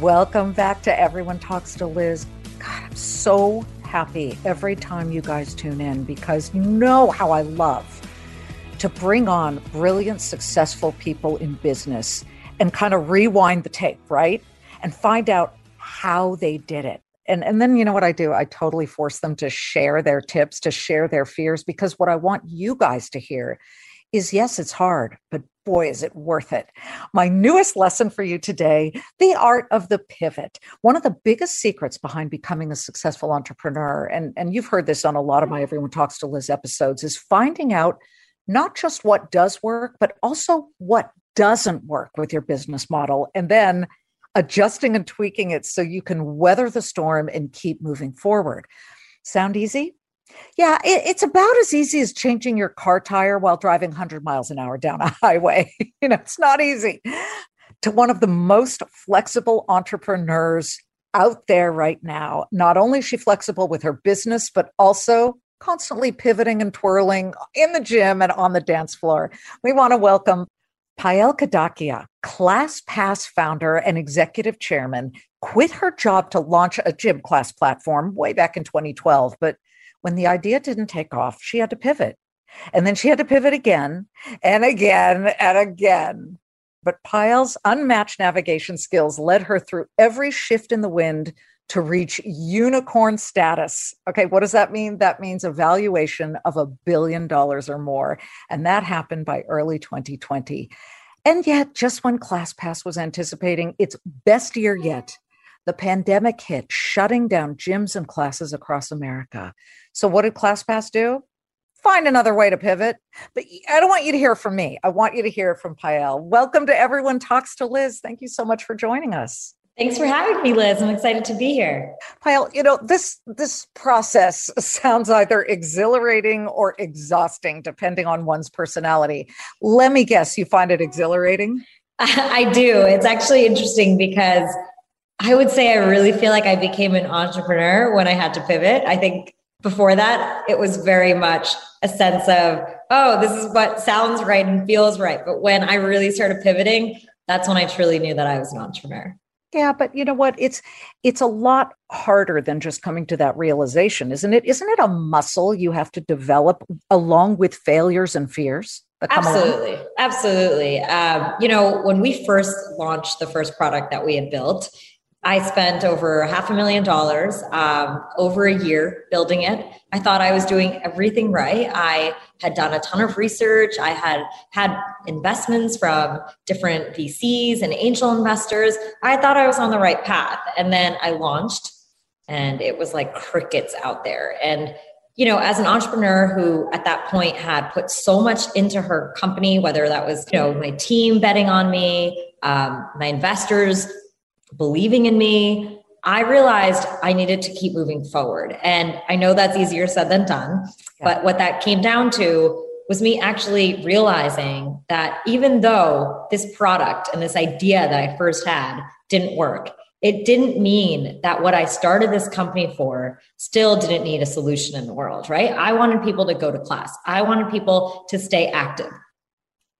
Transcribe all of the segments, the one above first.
Welcome back to Everyone Talks to Liz. God, I'm so happy every time you guys tune in because you know how I love to bring on brilliant, successful people in business and kind of rewind the tape, right? And find out how they did it. And, and then you know what I do? I totally force them to share their tips, to share their fears, because what I want you guys to hear is yes, it's hard, but boy, is it worth it. My newest lesson for you today the art of the pivot. One of the biggest secrets behind becoming a successful entrepreneur, and, and you've heard this on a lot of my Everyone Talks to Liz episodes, is finding out not just what does work, but also what doesn't work with your business model. And then adjusting and tweaking it so you can weather the storm and keep moving forward. Sound easy? Yeah, it, it's about as easy as changing your car tire while driving 100 miles an hour down a highway. you know, it's not easy. To one of the most flexible entrepreneurs out there right now. Not only is she flexible with her business, but also constantly pivoting and twirling in the gym and on the dance floor. We want to welcome Payal Kadakia, ClassPass founder and executive chairman, quit her job to launch a gym class platform way back in 2012. But when the idea didn't take off, she had to pivot. And then she had to pivot again and again and again. But Payal's unmatched navigation skills led her through every shift in the wind to reach unicorn status. Okay, what does that mean? That means a valuation of a billion dollars or more. And that happened by early 2020. And yet, just when ClassPass was anticipating its best year yet, the pandemic hit, shutting down gyms and classes across America. So, what did ClassPass do? Find another way to pivot. But I don't want you to hear from me. I want you to hear from Payal. Welcome to Everyone Talks to Liz. Thank you so much for joining us. Thanks for having me, Liz. I'm excited to be here. Payal, you know, this this process sounds either exhilarating or exhausting, depending on one's personality. Let me guess, you find it exhilarating? I do. It's actually interesting because I would say I really feel like I became an entrepreneur when I had to pivot. I think before that, it was very much a sense of, oh, this is what sounds right and feels right. But when I really started pivoting, that's when I truly knew that I was an entrepreneur. Yeah, but you know what? It's it's a lot harder than just coming to that realization, isn't it? Isn't it a muscle you have to develop along with failures and fears? Absolutely, along? absolutely. Um, you know, when we first launched the first product that we had built, I spent over half a million dollars um, over a year building it. I thought I was doing everything right. I had done a ton of research. I had had investments from different VCs and angel investors. I thought I was on the right path. And then I launched, and it was like crickets out there. And you know, as an entrepreneur who at that point had put so much into her company, whether that was, you know, my team betting on me, um, my investors believing in me, I realized I needed to keep moving forward. And I know that's easier said than done. Yeah. But what that came down to was me actually realizing that even though this product and this idea that I first had didn't work, it didn't mean that what I started this company for still didn't need a solution in the world, right? I wanted people to go to class. I wanted people to stay active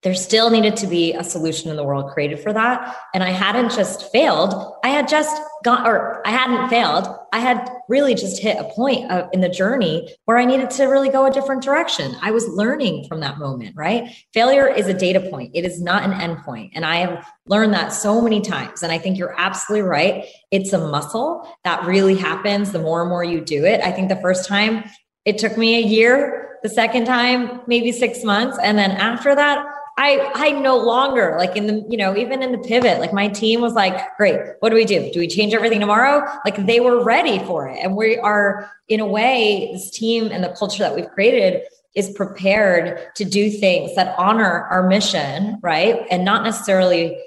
there still needed to be a solution in the world created for that. And I hadn't just failed, I had just got, or I hadn't failed. I had really just hit a point of, in the journey where I needed to really go a different direction. I was learning from that moment, right? Failure is a data point, it is not an endpoint. And I have learned that so many times. And I think you're absolutely right. It's a muscle that really happens the more and more you do it. I think the first time it took me a year, the second time, maybe six months. And then after that, I I no longer like in the you know even in the pivot like my team was like great what do we do do we change everything tomorrow like they were ready for it and we are in a way this team and the culture that we've created is prepared to do things that honor our mission, right? And not necessarily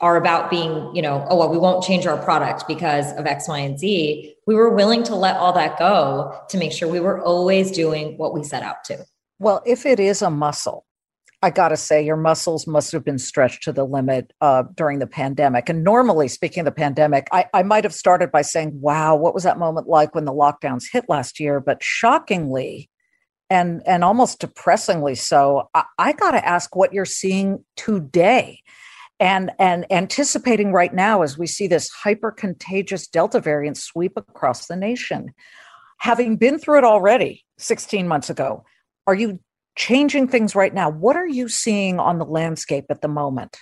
are about being, you know, oh, well, we won't change our product because of X, Y, and Z. We were willing to let all that go to make sure we were always doing what we set out to. Well, if it is a muscle, I got to say, your muscles must have been stretched to the limit uh, during the pandemic. And normally, speaking of the pandemic, I, I might have started by saying, wow, what was that moment like when the lockdowns hit last year? But shockingly, and, and almost depressingly so, I, I got to ask what you're seeing today and, and anticipating right now as we see this hyper contagious Delta variant sweep across the nation. Having been through it already 16 months ago, are you changing things right now. What are you seeing on the landscape at the moment?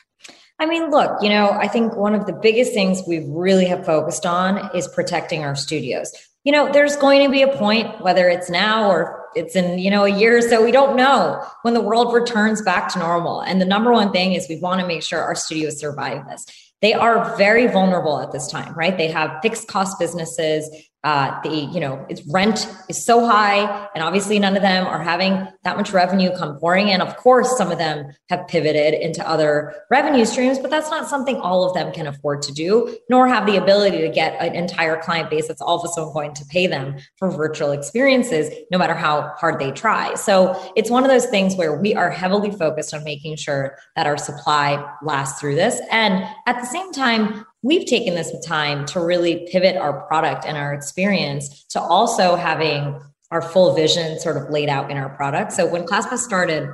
I mean, look, you know, I think one of the biggest things we really have focused on is protecting our studios. You know, there's going to be a point, whether it's now or it's in, you know, a year or so, we don't know when the world returns back to normal. And the number one thing is we want to make sure our studios survive this they are very vulnerable at this time, right? They have fixed cost businesses uh, the you know its rent is so high and obviously none of them are having that much revenue come pouring in. Of course some of them have pivoted into other revenue streams but that's not something all of them can afford to do nor have the ability to get an entire client base that's all of a sudden going to pay them for virtual experiences no matter how hard they try. So it's one of those things where we are heavily focused on making sure that our supply lasts through this. And at the same time we've taken this time to really pivot our product and our experience to also having our full vision sort of laid out in our product. So when ClassPass started,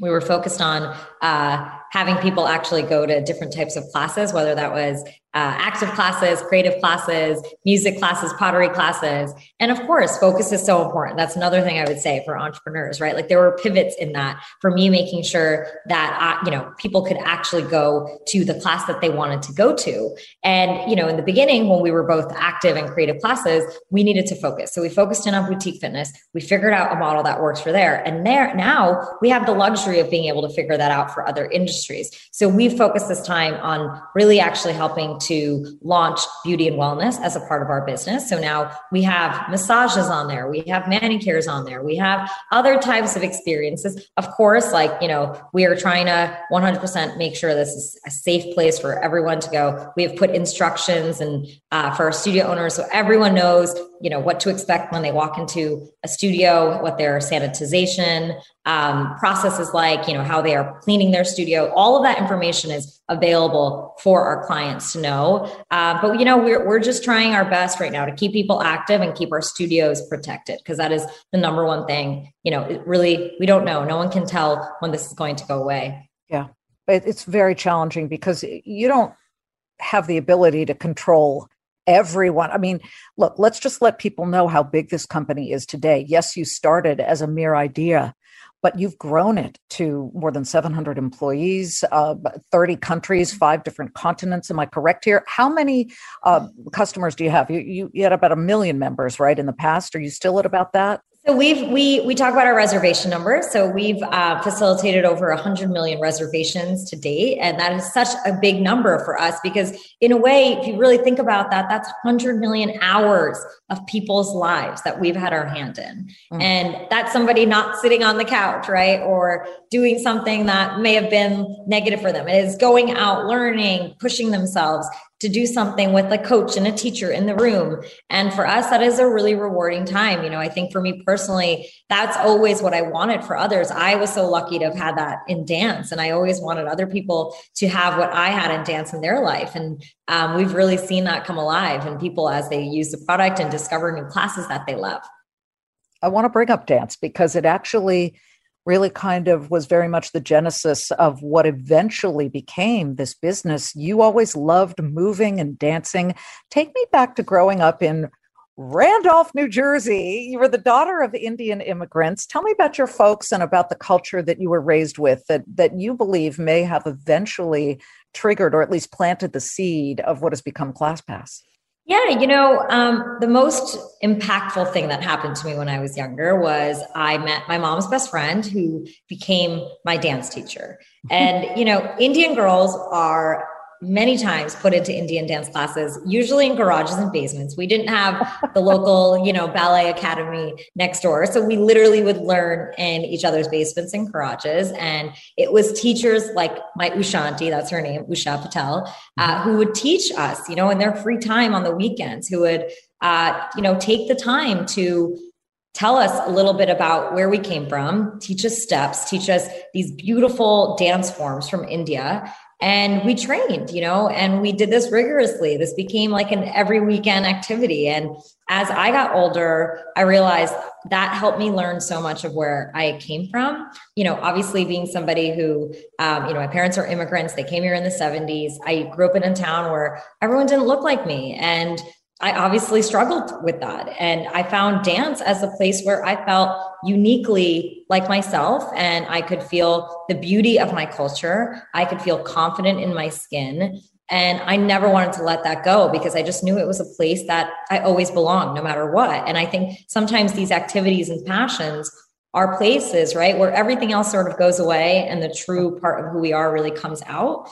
we were focused on uh, having people actually go to different types of classes, whether that was uh, active classes, creative classes, music classes, pottery classes. And of course, focus is so important. That's another thing I would say for entrepreneurs, right? Like there were pivots in that for me, making sure that, uh, you know, people could actually go to the class that they wanted to go to. And, you know, in the beginning, when we were both active and creative classes, we needed to focus. So we focused in on boutique fitness. We figured out a model that works for there. And there now we have the luxury of being able to figure that out for other industries. So we focus this time on really actually helping to launch beauty and wellness as a part of our business. So now we have massages on there, we have manicures on there, we have other types of experiences. Of course, like, you know, we are trying to 100% make sure this is a safe place for everyone to go. We have put instructions and uh, for our studio owners so everyone knows you know what to expect when they walk into a studio what their sanitization um, process is like you know how they are cleaning their studio. All of that information is available for our clients to know. Uh, but you know we're, we're just trying our best right now to keep people active and keep our studios protected because that is the number one thing. You know it really we don't know. No one can tell when this is going to go away. Yeah. It's very challenging because you don't have the ability to control everyone. I mean, look, let's just let people know how big this company is today. Yes, you started as a mere idea, but you've grown it to more than 700 employees, uh, 30 countries, five different continents. Am I correct here? How many uh, customers do you have? You, you, you had about a million members, right, in the past. Are you still at about that? So we've we we talk about our reservation numbers. So we've uh, facilitated over 100 million reservations to date, and that is such a big number for us because, in a way, if you really think about that, that's 100 million hours of people's lives that we've had our hand in, mm. and that's somebody not sitting on the couch, right, or doing something that may have been negative for them. It is going out, learning, pushing themselves, to do something with a coach and a teacher in the room. And for us, that is a really rewarding time. You know, I think for me personally, that's always what I wanted for others. I was so lucky to have had that in dance, and I always wanted other people to have what I had in dance in their life. And um, we've really seen that come alive in people as they use the product and discover new classes that they love. I want to bring up dance because it actually really kind of was very much the genesis of what eventually became this business. You always loved moving and dancing. Take me back to growing up in Randolph, New Jersey. You were the daughter of Indian immigrants. Tell me about your folks and about the culture that you were raised with that, that you believe may have eventually triggered or at least planted the seed of what has become ClassPass. Yeah, you know, um, the most impactful thing that happened to me when I was younger was I met my mom's best friend who became my dance teacher. And, you know, Indian girls are many times put into Indian dance classes, usually in garages and basements. We didn't have the local, you know, ballet academy next door. So we literally would learn in each other's basements and garages. And it was teachers like my Usha Auntie, that's her name, Usha Patel, uh, who would teach us, you know, in their free time on the weekends, who would, uh, you know, take the time to tell us a little bit about where we came from, teach us steps, teach us these beautiful dance forms from India. And we trained, you know, and we did this rigorously. This became like an every weekend activity. And as I got older, I realized that helped me learn so much of where I came from. You know, obviously being somebody who, um, you know, my parents are immigrants, they came here in the 70s. I grew up in a town where everyone didn't look like me. And I obviously struggled with that. And I found dance as a place where I felt uniquely like myself and I could feel the beauty of my culture. I could feel confident in my skin. And I never wanted to let that go because I just knew it was a place that I always belonged no matter what. And I think sometimes these activities and passions are places, right, where everything else sort of goes away and the true part of who we are really comes out.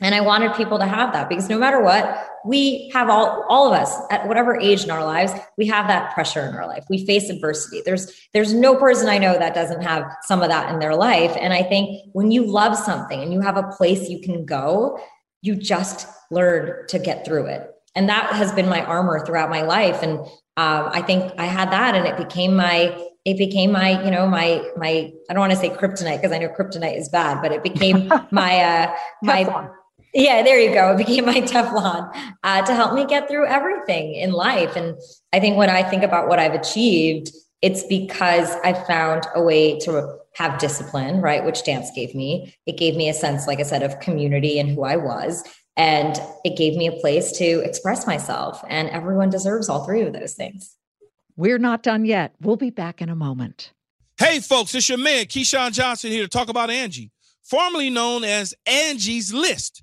And I wanted people to have that because no matter what, we have all, all of us at whatever age in our lives, we have that pressure in our life. We face adversity. There's, there's no person I know that doesn't have some of that in their life. And I think when you love something and you have a place you can go, you just learn to get through it. And that has been my armor throughout my life. And um, I think I had that and it became my it became my you know my my i don't want to say kryptonite because i know kryptonite is bad but it became my uh my yeah, there you go. It became my Teflon uh, to help me get through everything in life. And I think when I think about what I've achieved, it's because I found a way to have discipline, right? Which dance gave me. It gave me a sense, like I said, of community and who I was. And it gave me a place to express myself. And everyone deserves all three of those things. We're not done yet. We'll be back in a moment. Hey, folks, it's your man, Keyshawn Johnson, here to talk about Angie, formerly known as Angie's List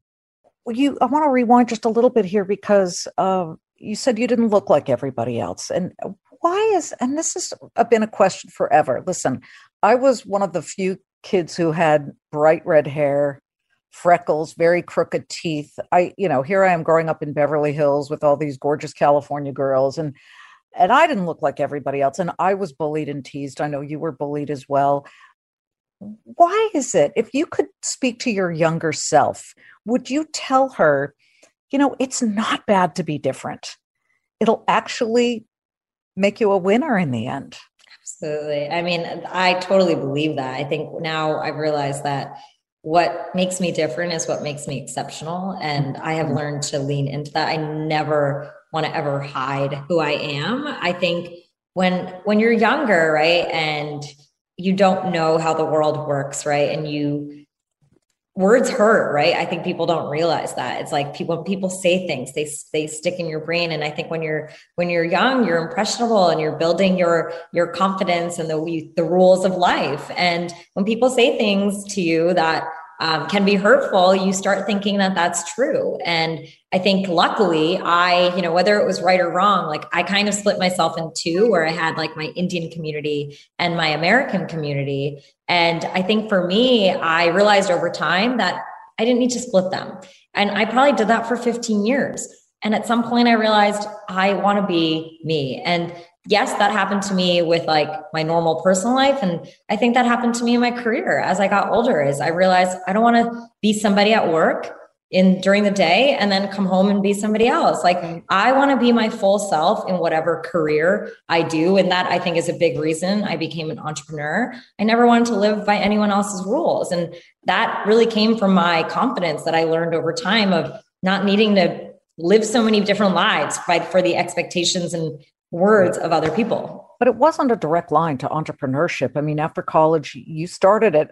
you i want to rewind just a little bit here because uh, you said you didn't look like everybody else and why is and this has been a question forever. Listen i was one of the few kids who had bright red hair freckles very crooked teeth. I you know here i am growing up in beverly hills with all these gorgeous california girls and and i didn't look like everybody else and i was bullied and teased. I know you were bullied as well. Why is it if you could speak to your younger self would you tell her you know it's not bad to be different. It'll actually make you a winner in the end. Absolutely. I mean i totally believe that. I think now i've realized that what makes me different is what makes me exceptional and i have learned to lean into that. I never want to ever hide who i am. I think when when you're younger right and you don't know how the world works, right? And you words hurt, right? I think people don't realize that. It's like people people say things, they they stick in your brain and I think when you're when you're young, you're impressionable and you're building your your confidence and the the rules of life. And when people say things to you that um, can be hurtful, you start thinking that that's true. And I think luckily, I, you know, whether it was right or wrong, like I kind of split myself in two where I had like my Indian community and my American community. And I think for me, I realized over time that I didn't need to split them. And I probably did that for 15 years. And at some point, I realized I want to be me. And yes, that happened to me with like my normal personal life. And I think that happened to me in my career as I got older, is I realized I don't want to be somebody at work in during the day and then come home and be somebody else. Like mm-hmm. I want to be my full self in whatever career I do. And that I think is a big reason I became an entrepreneur. I never wanted to live by anyone else's rules. And that really came from my confidence that I learned over time of not needing to live so many different lives fight for the expectations and words of other people. But it wasn't a direct line to entrepreneurship. I mean, after college, you started at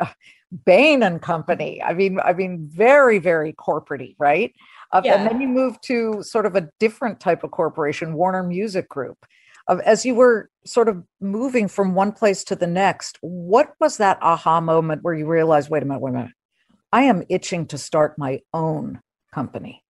Bain and Company. I mean, I mean, very, very corporatey, right? Uh, yeah. And then you moved to sort of a different type of corporation, Warner Music Group. Uh, as you were sort of moving from one place to the next, what was that aha moment where you realized, wait a minute, wait a minute, I am itching to start my own company?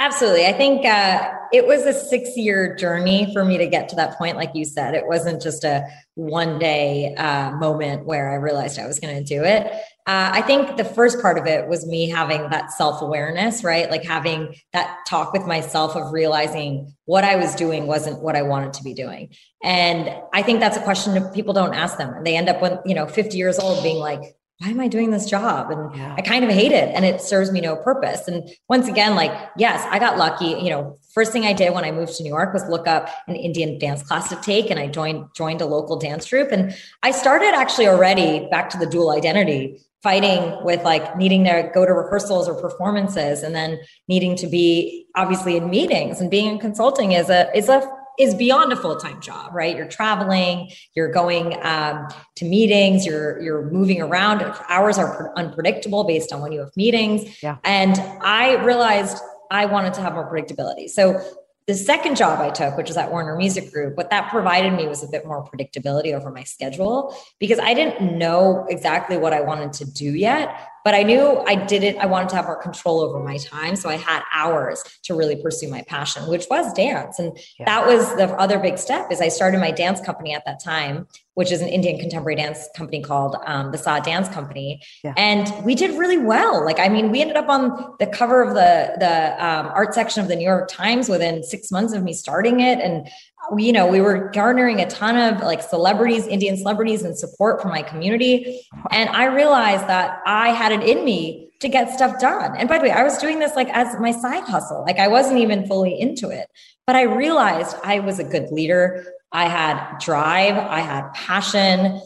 Absolutely. I think uh, it was a six year journey for me to get to that point. Like you said, it wasn't just a one day uh, moment where I realized I was going to do it. Uh, I think the first part of it was me having that self awareness, right? Like having that talk with myself of realizing what I was doing wasn't what I wanted to be doing. And I think that's a question that people don't ask them. And they end up when, you know, 50 years old being like, why am I doing this job? And yeah. I kind of hate it and it serves me no purpose. And once again, like, yes, I got lucky. You know, first thing I did when I moved to New York was look up an Indian dance class to take. And I joined, joined a local dance troupe. And I started actually already back to the dual identity fighting with like needing to go to rehearsals or performances and then needing to be obviously in meetings and being in consulting is a is a is beyond a full-time job right? You're traveling you're going um, to meetings you're you're moving around. Hours are unpredictable based on when you have meetings. Yeah. and i realized i wanted to have more predictability. So the second job I took, which was at Warner Music Group, what that provided me was a bit more predictability over my schedule because I didn't know exactly what I wanted to do yet but I knew I didn't, I wanted to have more control over my time. So I had hours to really pursue my passion, which was dance. And yeah. that was the other big step is I started my dance company at that time, which is an Indian contemporary dance company called um, the Sa Dance Company. Yeah. And we did really well. Like, I mean, we ended up on the cover of the, the um, art section of the New York Times within six months of me starting it. And we, you know, we were garnering a ton of like celebrities, Indian celebrities and support from my community. And I realized that I had it in me to get stuff done. And by the way, I was doing this like as my side hustle. Like I wasn't even fully into it, but I realized I was a good leader. I had drive, I had passion.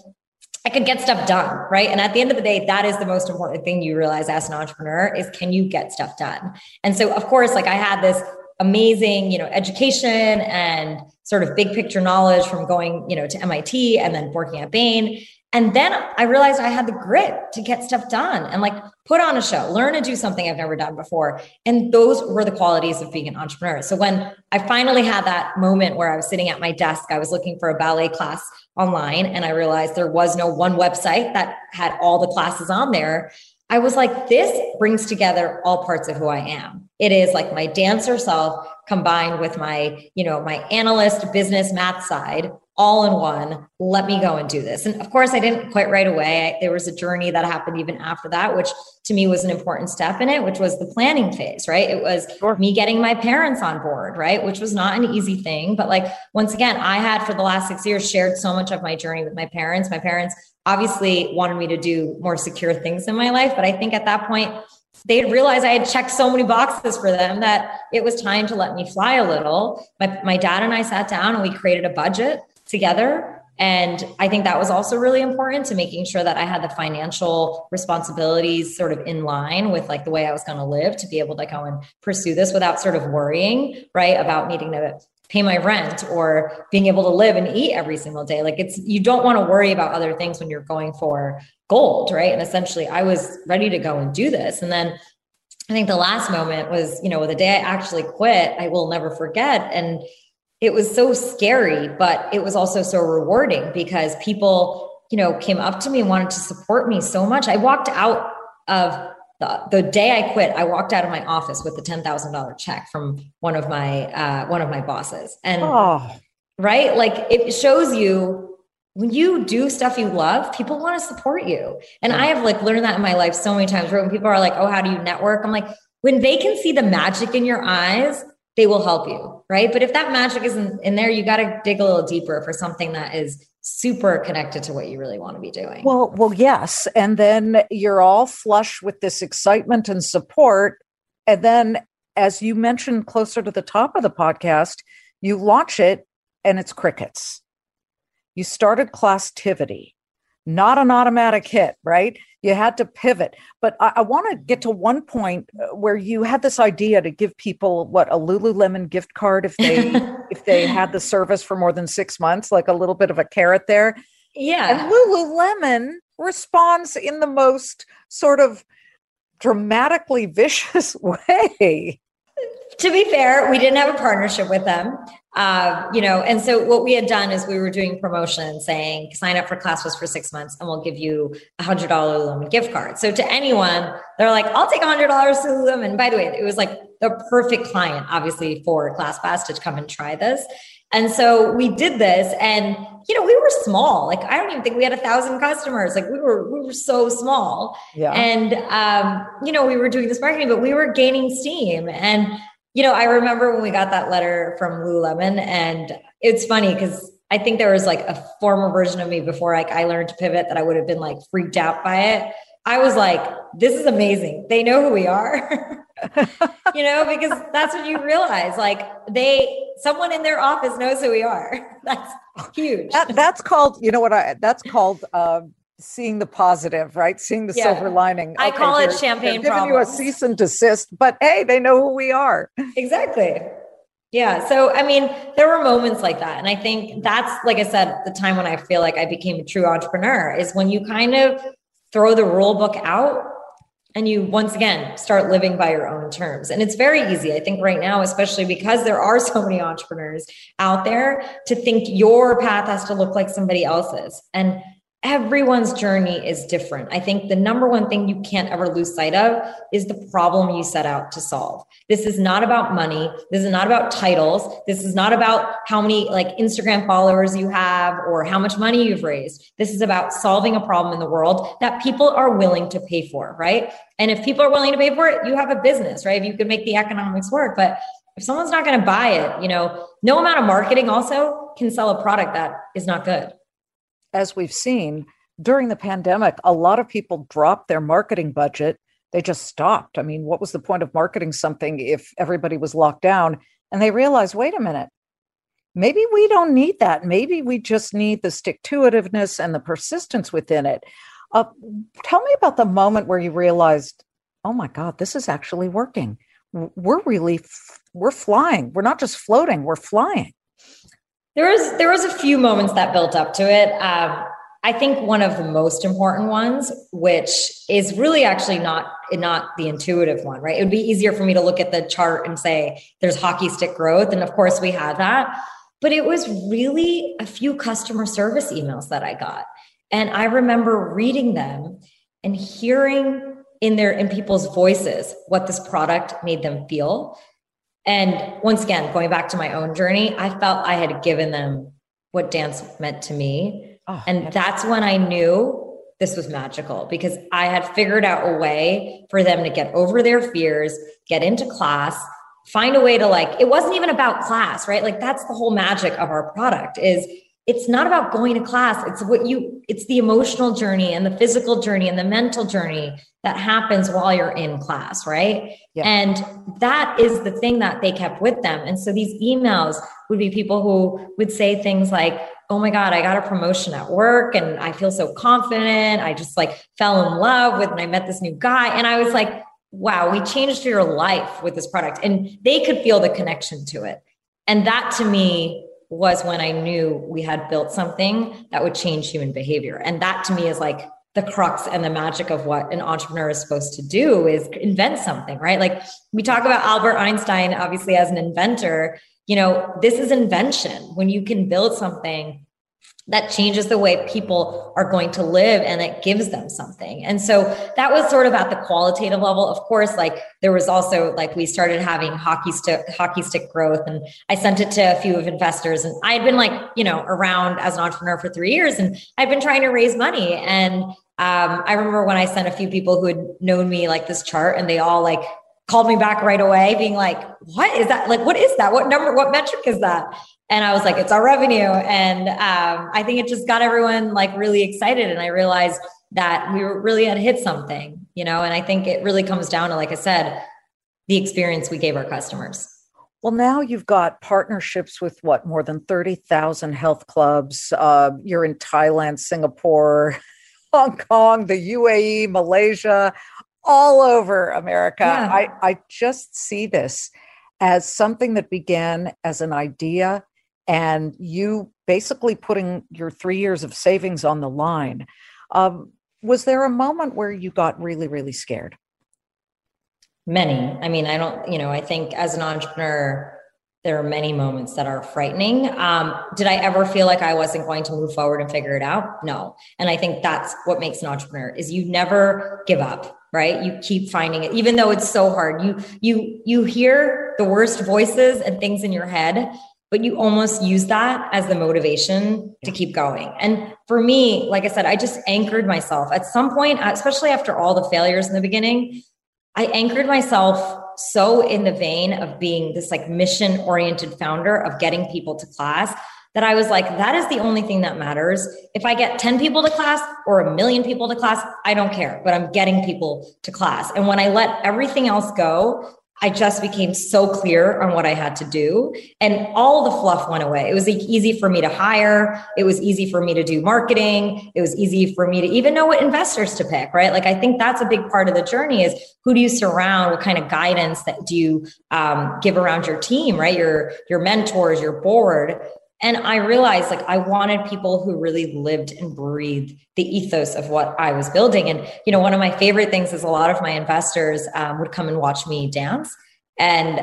I could get stuff done, right? And at the end of the day, that is the most important thing you realize as an entrepreneur is can you get stuff done? And so of course, like I had this amazing, you know, education and sort of big picture knowledge from going, you know, to MIT and then working at Bain. And then I realized I had the grit to get stuff done and like put on a show, learn to do something I've never done before. And those were the qualities of being an entrepreneur. So when I finally had that moment where I was sitting at my desk, I was looking for a ballet class online and I realized there was no one website that had all the classes on there. I was like, this brings together all parts of who I am. It is like my dancer self combined with my, you know, my analyst business math side all in one. Let me go and do this. And of course, I didn't quite right away. I, there was a journey that happened even after that, which to me was an important step in it, which was the planning phase, right? It was sure. me getting my parents on board, right? Which was not an easy thing. But like, once again, I had for the last six years shared so much of my journey with my parents. My parents obviously wanted me to do more secure things in my life. But I think at that point, they realized I had checked so many boxes for them that it was time to let me fly a little. My, my dad and I sat down and we created a budget together. And I think that was also really important to making sure that I had the financial responsibilities sort of in line with like the way I was going to live to be able to go and pursue this without sort of worrying, right, about needing to pay my rent or being able to live and eat every single day. Like it's, you don't want to worry about other things when you're going for gold, right? And essentially, I was ready to go and do this. And then I think the last moment was, you know, the day I actually quit, I will never forget. And it was so scary, but it was also so rewarding because people, you know, came up to me and wanted to support me so much. I walked out of the, the day I quit, I walked out of my office with a ten thousand dollar check from one of my uh, one of my bosses, and oh. right, like it shows you when you do stuff you love, people want to support you. And I have like learned that in my life so many times. Where when people are like, "Oh, how do you network?" I'm like, when they can see the magic in your eyes, they will help you, right? But if that magic isn't in there, you got to dig a little deeper for something that is super connected to what you really want to be doing. Well, well, yes, and then you're all flush with this excitement and support, and then as you mentioned closer to the top of the podcast, you launch it and it's crickets. You started Classtivity, not an automatic hit, right? You had to pivot. But I, I want to get to one point uh, where you had this idea to give people what a Lululemon gift card if they if they had the service for more than six months, like a little bit of a carrot there. Yeah. And Lululemon responds in the most sort of dramatically vicious way to be fair, we didn't have a partnership with them. Uh, you know, and so what we had done is we were doing promotion saying sign up for ClassPass for six months and we'll give you a hundred dollar Lululemon gift card. So to anyone, they're like, I'll take a hundred dollars to Lululemon. By the way, it was like the perfect client, obviously, for ClassPass to come and try this. And so we did this and you know, we were small. Like I don't even think we had a thousand customers. Like we were, we were so small. Yeah. And um, you know, we were doing this marketing, but we were gaining steam. And you know, I remember when we got that letter from Lululemon, and it's funny because I think there was like a former version of me before like I learned to pivot that I would have been like freaked out by it. I was like, this is amazing. They know who we are. you know, because that's what you realize. Like they someone in their office knows who we are. That's huge. That, that's called, you know what I that's called um seeing the positive, right? Seeing the yeah. silver lining. I call it champagne. Giving you a cease and desist, but hey, they know who we are. Exactly. Yeah. So, I mean, there were moments like that. And I think that's, like I said, the time when I feel like I became a true entrepreneur is when you kind of throw the rule book out and you once again start living by your own terms. And it's very easy, I think, right now, especially because there are so many entrepreneurs out there to think your path has to look like somebody else's. And everyone's journey is different. I think the number one thing you can't ever lose sight of is the problem you set out to solve. This is not about money. This is not about titles. This is not about how many like Instagram followers you have or how much money you've raised. This is about solving a problem in the world that people are willing to pay for, right? And if people are willing to pay for it, you have a business, right? If you can make the economics work, but if someone's not going to buy it, you know, no amount of marketing also can sell a product that is not good as we've seen during the pandemic, a lot of people dropped their marketing budget. They just stopped. I mean, what was the point of marketing something if everybody was locked down? And they realized, wait a minute, maybe we don't need that. Maybe we just need the stick to itiveness and the persistence within it. Uh, tell me about the moment where you realized, oh my God, this is actually working. We're really, we're flying. We're not just floating, we're flying. There was there was a few moments that built up to it. Um, I think one of the most important ones, which is really actually not not the intuitive one, right? It would be easier for me to look at the chart and say there's hockey stick growth, and of course we had that. But it was really a few customer service emails that I got, and I remember reading them and hearing in their in people's voices what this product made them feel and once again, going back to my own journey, I felt I had given them what dance meant to me. Oh, and that's when I knew this was magical because I had figured out a way for them to get over their fears, get into class, find a way to like, it wasn't even about class, right? Like that's the whole magic of our product is it's not about going to class. It's what you, it's the emotional journey and the physical journey and the mental journey that happens while you're in class, right? Yeah. And that is the thing that they kept with them. And so these emails would be people who would say things like, Oh my God, I got a promotion at work and I feel so confident. I just like fell in love with and I met this new guy. And I was like, wow, we changed your life with this product. And they could feel the connection to it. And that to me was when I knew we had built something that would change human behavior. And that to me is like the crux and the magic of what an entrepreneur is supposed to do is invent something, right? Like we talk about Albert Einstein, obviously, as an inventor. You know, this is invention when you can build something that changes the way people are going to live and it gives them something. And so that was sort of at the qualitative level. Of course, like there was also like we started having hockey stick hockey stick growth and I sent it to a few of investors and I had been like, you know, around as an entrepreneur for 3 years and I'd been trying to raise money and um, I remember when I sent a few people who had known me like this chart and they all like called me back right away being like, what is that? Like, what is that? What number, what metric is that? And I was like, it's our revenue. And um, I think it just got everyone like really excited. And I realized that we really had hit something, you know, and I think it really comes down to, like I said, the experience we gave our customers. Well, now you've got partnerships with what more than 30,000 health clubs. Uh, you're in Thailand, Singapore, Hong Kong, the UAE, Malaysia, all over America. Yeah. I, I just see this as something that began as an idea and you basically putting your three years of savings on the line. Um, was there a moment where you got really, really scared? Many. I mean, I don't, you know, I think as an entrepreneur, there are many moments that are frightening. Um, did I ever feel like I wasn't going to move forward and figure it out? No. And I think that's what makes an entrepreneur is you never give up, right? You keep finding it, even though it's so hard. You you you hear the worst voices and things in your head, but you almost use that as the motivation to keep going. And for me, like I said, I just anchored myself at some point, uh, especially after all the failures in the beginning, I anchored myself so in the vein of being this like mission oriented founder of getting people to class that I was like, that is the only thing that matters. If I get 10 people to class or a million people to class, I don't care, but I'm getting people to class. And when I let everything else go, I just became so clear on what I had to do. And all the fluff went away. It was easy for me to hire. It was easy for me to do marketing. It was easy for me to even know what investors to pick, right? Like, I think that's a big part of the journey is who do you surround? What kind of guidance that do you um, give around your team, right? Your, your mentors, your board. And I realized like I wanted people who really lived and breathed the ethos of what I was building. And, you know, one of my favorite things is a lot of my investors um, would come and watch me dance. And,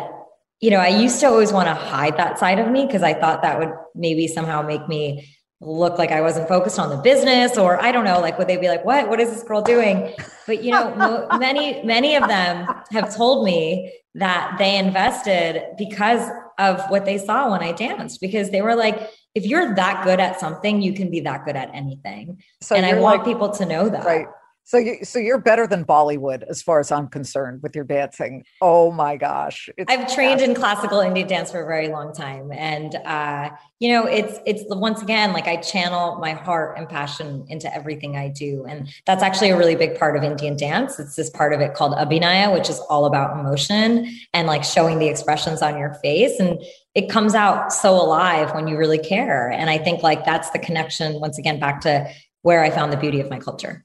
you know, I used to always want to hide that side of me because I thought that would maybe somehow make me look like I wasn't focused on the business or I don't know, like would they be like, what, what is this girl doing? But you know, many, many of them have told me that they invested because of what they saw when I danced because they were like, if you're that good at something, you can be that good at anything. So and I want like, people to know that. Right. So you so you're better than Bollywood as far as I'm concerned with your dancing. Oh my gosh. I've trained in classical Indian dance for a very long time. And uh, you know, it's it's once again like I channel my heart and passion into everything I do. And that's actually a really big part of Indian dance. It's this part of it called Abhinaya, which is all about emotion and like showing the expressions on your face. And it comes out so alive when you really care. And I think like that's the connection, once again, back to where I found the beauty of my culture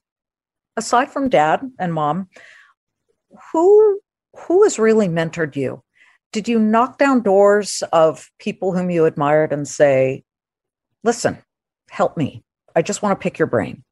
aside from dad and mom, who who has really mentored you? Did you knock down doors of people whom you admired and say, "Listen, help me. I just want to pick your brain."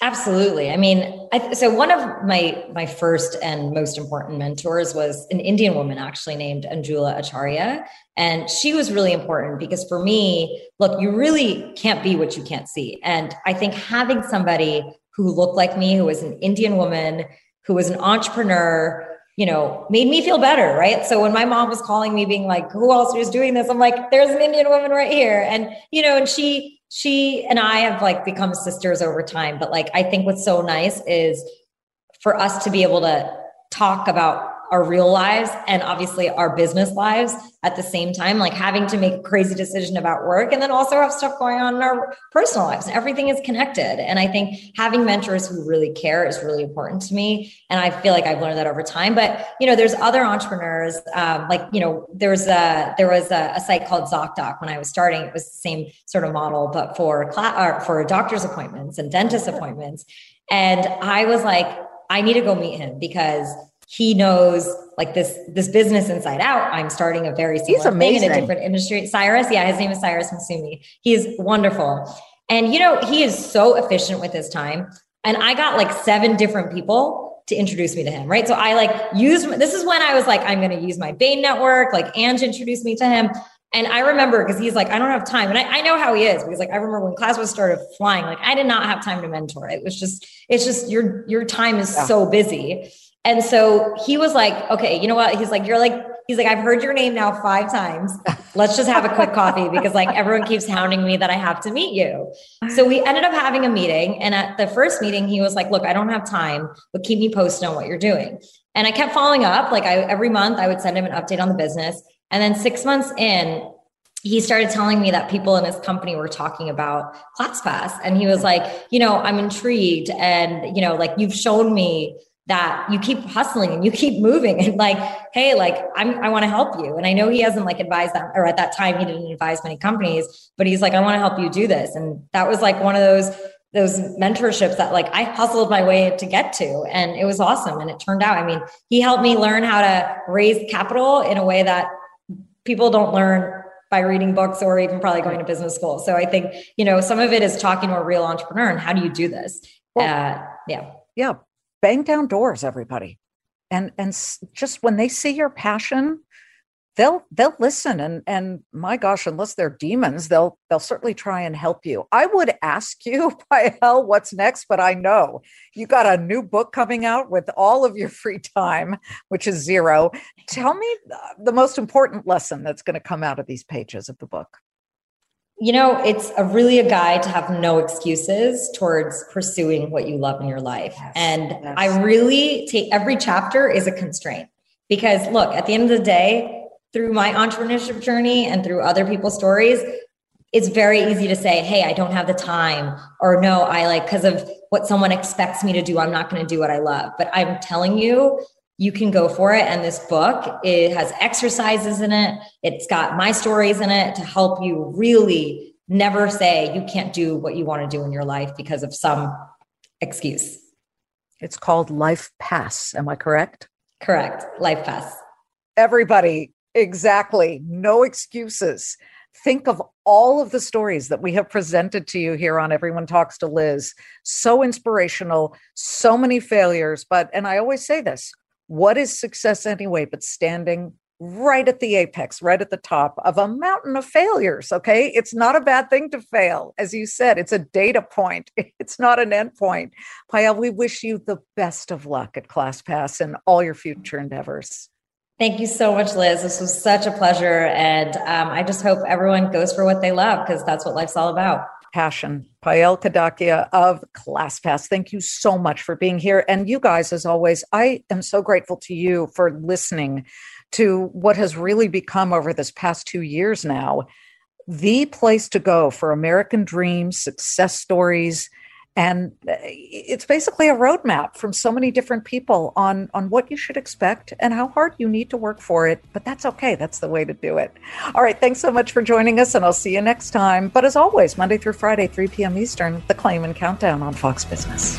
Absolutely. I mean, I, so one of my my first and most important mentors was an Indian woman actually named Anjula Acharya, and she was really important because for me, look, you really can't be what you can't see, and I think having somebody who looked like me, who was an Indian woman, who was an entrepreneur, you know, made me feel better, right? So when my mom was calling me, being like, "Who else is doing this?" I'm like, "There's an Indian woman right here," and you know, and she, she and I have like become sisters over time. But like, I think what's so nice is for us to be able to talk about our real lives and obviously our business lives at the same time, like having to make a crazy decision about work and then also have stuff going on in our personal lives. Everything is connected. And I think having mentors who really care is really important to me. And I feel like I've learned that over time. But you know, there's other entrepreneurs, um, like you know, there's a there was a, a, site called ZocDoc when I was starting. It was the same sort of model, but for class for doctor's appointments and dentist appointments. And I was like, I need to go meet him because he knows like this this business inside out. I'm starting a very similar thing in a different industry. Cyrus, yeah, his name is Cyrus Massoumi. He is wonderful. And you know, he is so efficient with his time. And I got like seven different people to introduce me to him, right? So I like used this is when I was like, I'm gonna use my Bain network. Like Ange introduced me to him. And I remember because he's like, I don't have time. And I, I, know how he is because like I remember when class was started flying, like I did not have time to mentor. It was just, it's just your your time is yeah. so busy. And so he was like, okay, you know what? He's like, you're like, he's like, I've heard your name now five times. Let's just have a quick coffee because like everyone keeps hounding me that I have to meet you. So we ended up having a meeting. And at the first meeting, he was like, look, I don't have time, but keep me posted on what you're doing. And I kept following up. Like I every month I would send him an update on the business. And then six months in, he started telling me that people in his company were talking about ClassPass. And he was like, you know, I'm intrigued. And, you know, like you've shown me that you keep hustling and you keep moving and like hey like i'm i want to help you. And i know he hasn't like advised that or at that time he didn't advise many companies but he's like i want to help you do this. And that was like one of those those mentorships that like i hustled my way to get to and it was awesome. And it turned out i mean he helped me learn how to raise capital in a way that people don't learn by reading books or even probably going to business school. So i think you know some of it is talking to a real entrepreneur and how do you do this? Well, uh, yeah. Yeah bang down doors everybody. And and just when they see your passion they'll they'll listen and and my gosh unless they're demons they'll they'll certainly try and help you. I would ask you by hell what's next? But i know you got a new book coming out with all of your free time which is zero. Tell me the most important lesson that's going to come out of these pages of the book you know, it's a really a guide to have no excuses towards pursuing what you love in your life. Yes, and yes. I really take every chapter is a constraint because look, at the end of the day, through my entrepreneurship journey and through other people's stories, it's very easy to say, Hey, I don't have the time, or no, I like because of what someone expects me to do, I'm not going to do what I love. But I'm telling you, you can go for it. And this book, it has exercises in it. It's got my stories in it to help you really never say you can't do what you want to do in your life because of some excuse. It's called Life Pass. Am I correct? Correct. Life Pass. Everybody, exactly. No excuses. Think of all of the stories that we have presented to you here on Everyone Talks to Liz. So inspirational, so many failures. But, and I always say this what is success anyway but standing right at the apex, right at the top of a mountain of failures. Okay. It's not a bad thing to fail. As you said, it's a data point, it's not an end point. Payal, we wish you the best of luck at ClassPass and all your future endeavors. Thank you so much, Liz. This was such a pleasure. And um, I just hope everyone goes for what they love because that's what life's all about passion. Payal Kadakia of ClassPass, thank you so much for being here. And you guys, as always, I am so grateful to you for listening to what has really become over this past two years now the place to go for American dreams, success stories, and uh, it's basically a roadmap from so many different people on on what you should expect and how hard you need to work for it but that's okay. That's the way to do it. All right. Thanks so much for joining us and i'll see you next time. But as always monday through friday 3 p.m eastern the Claman countdown on fox business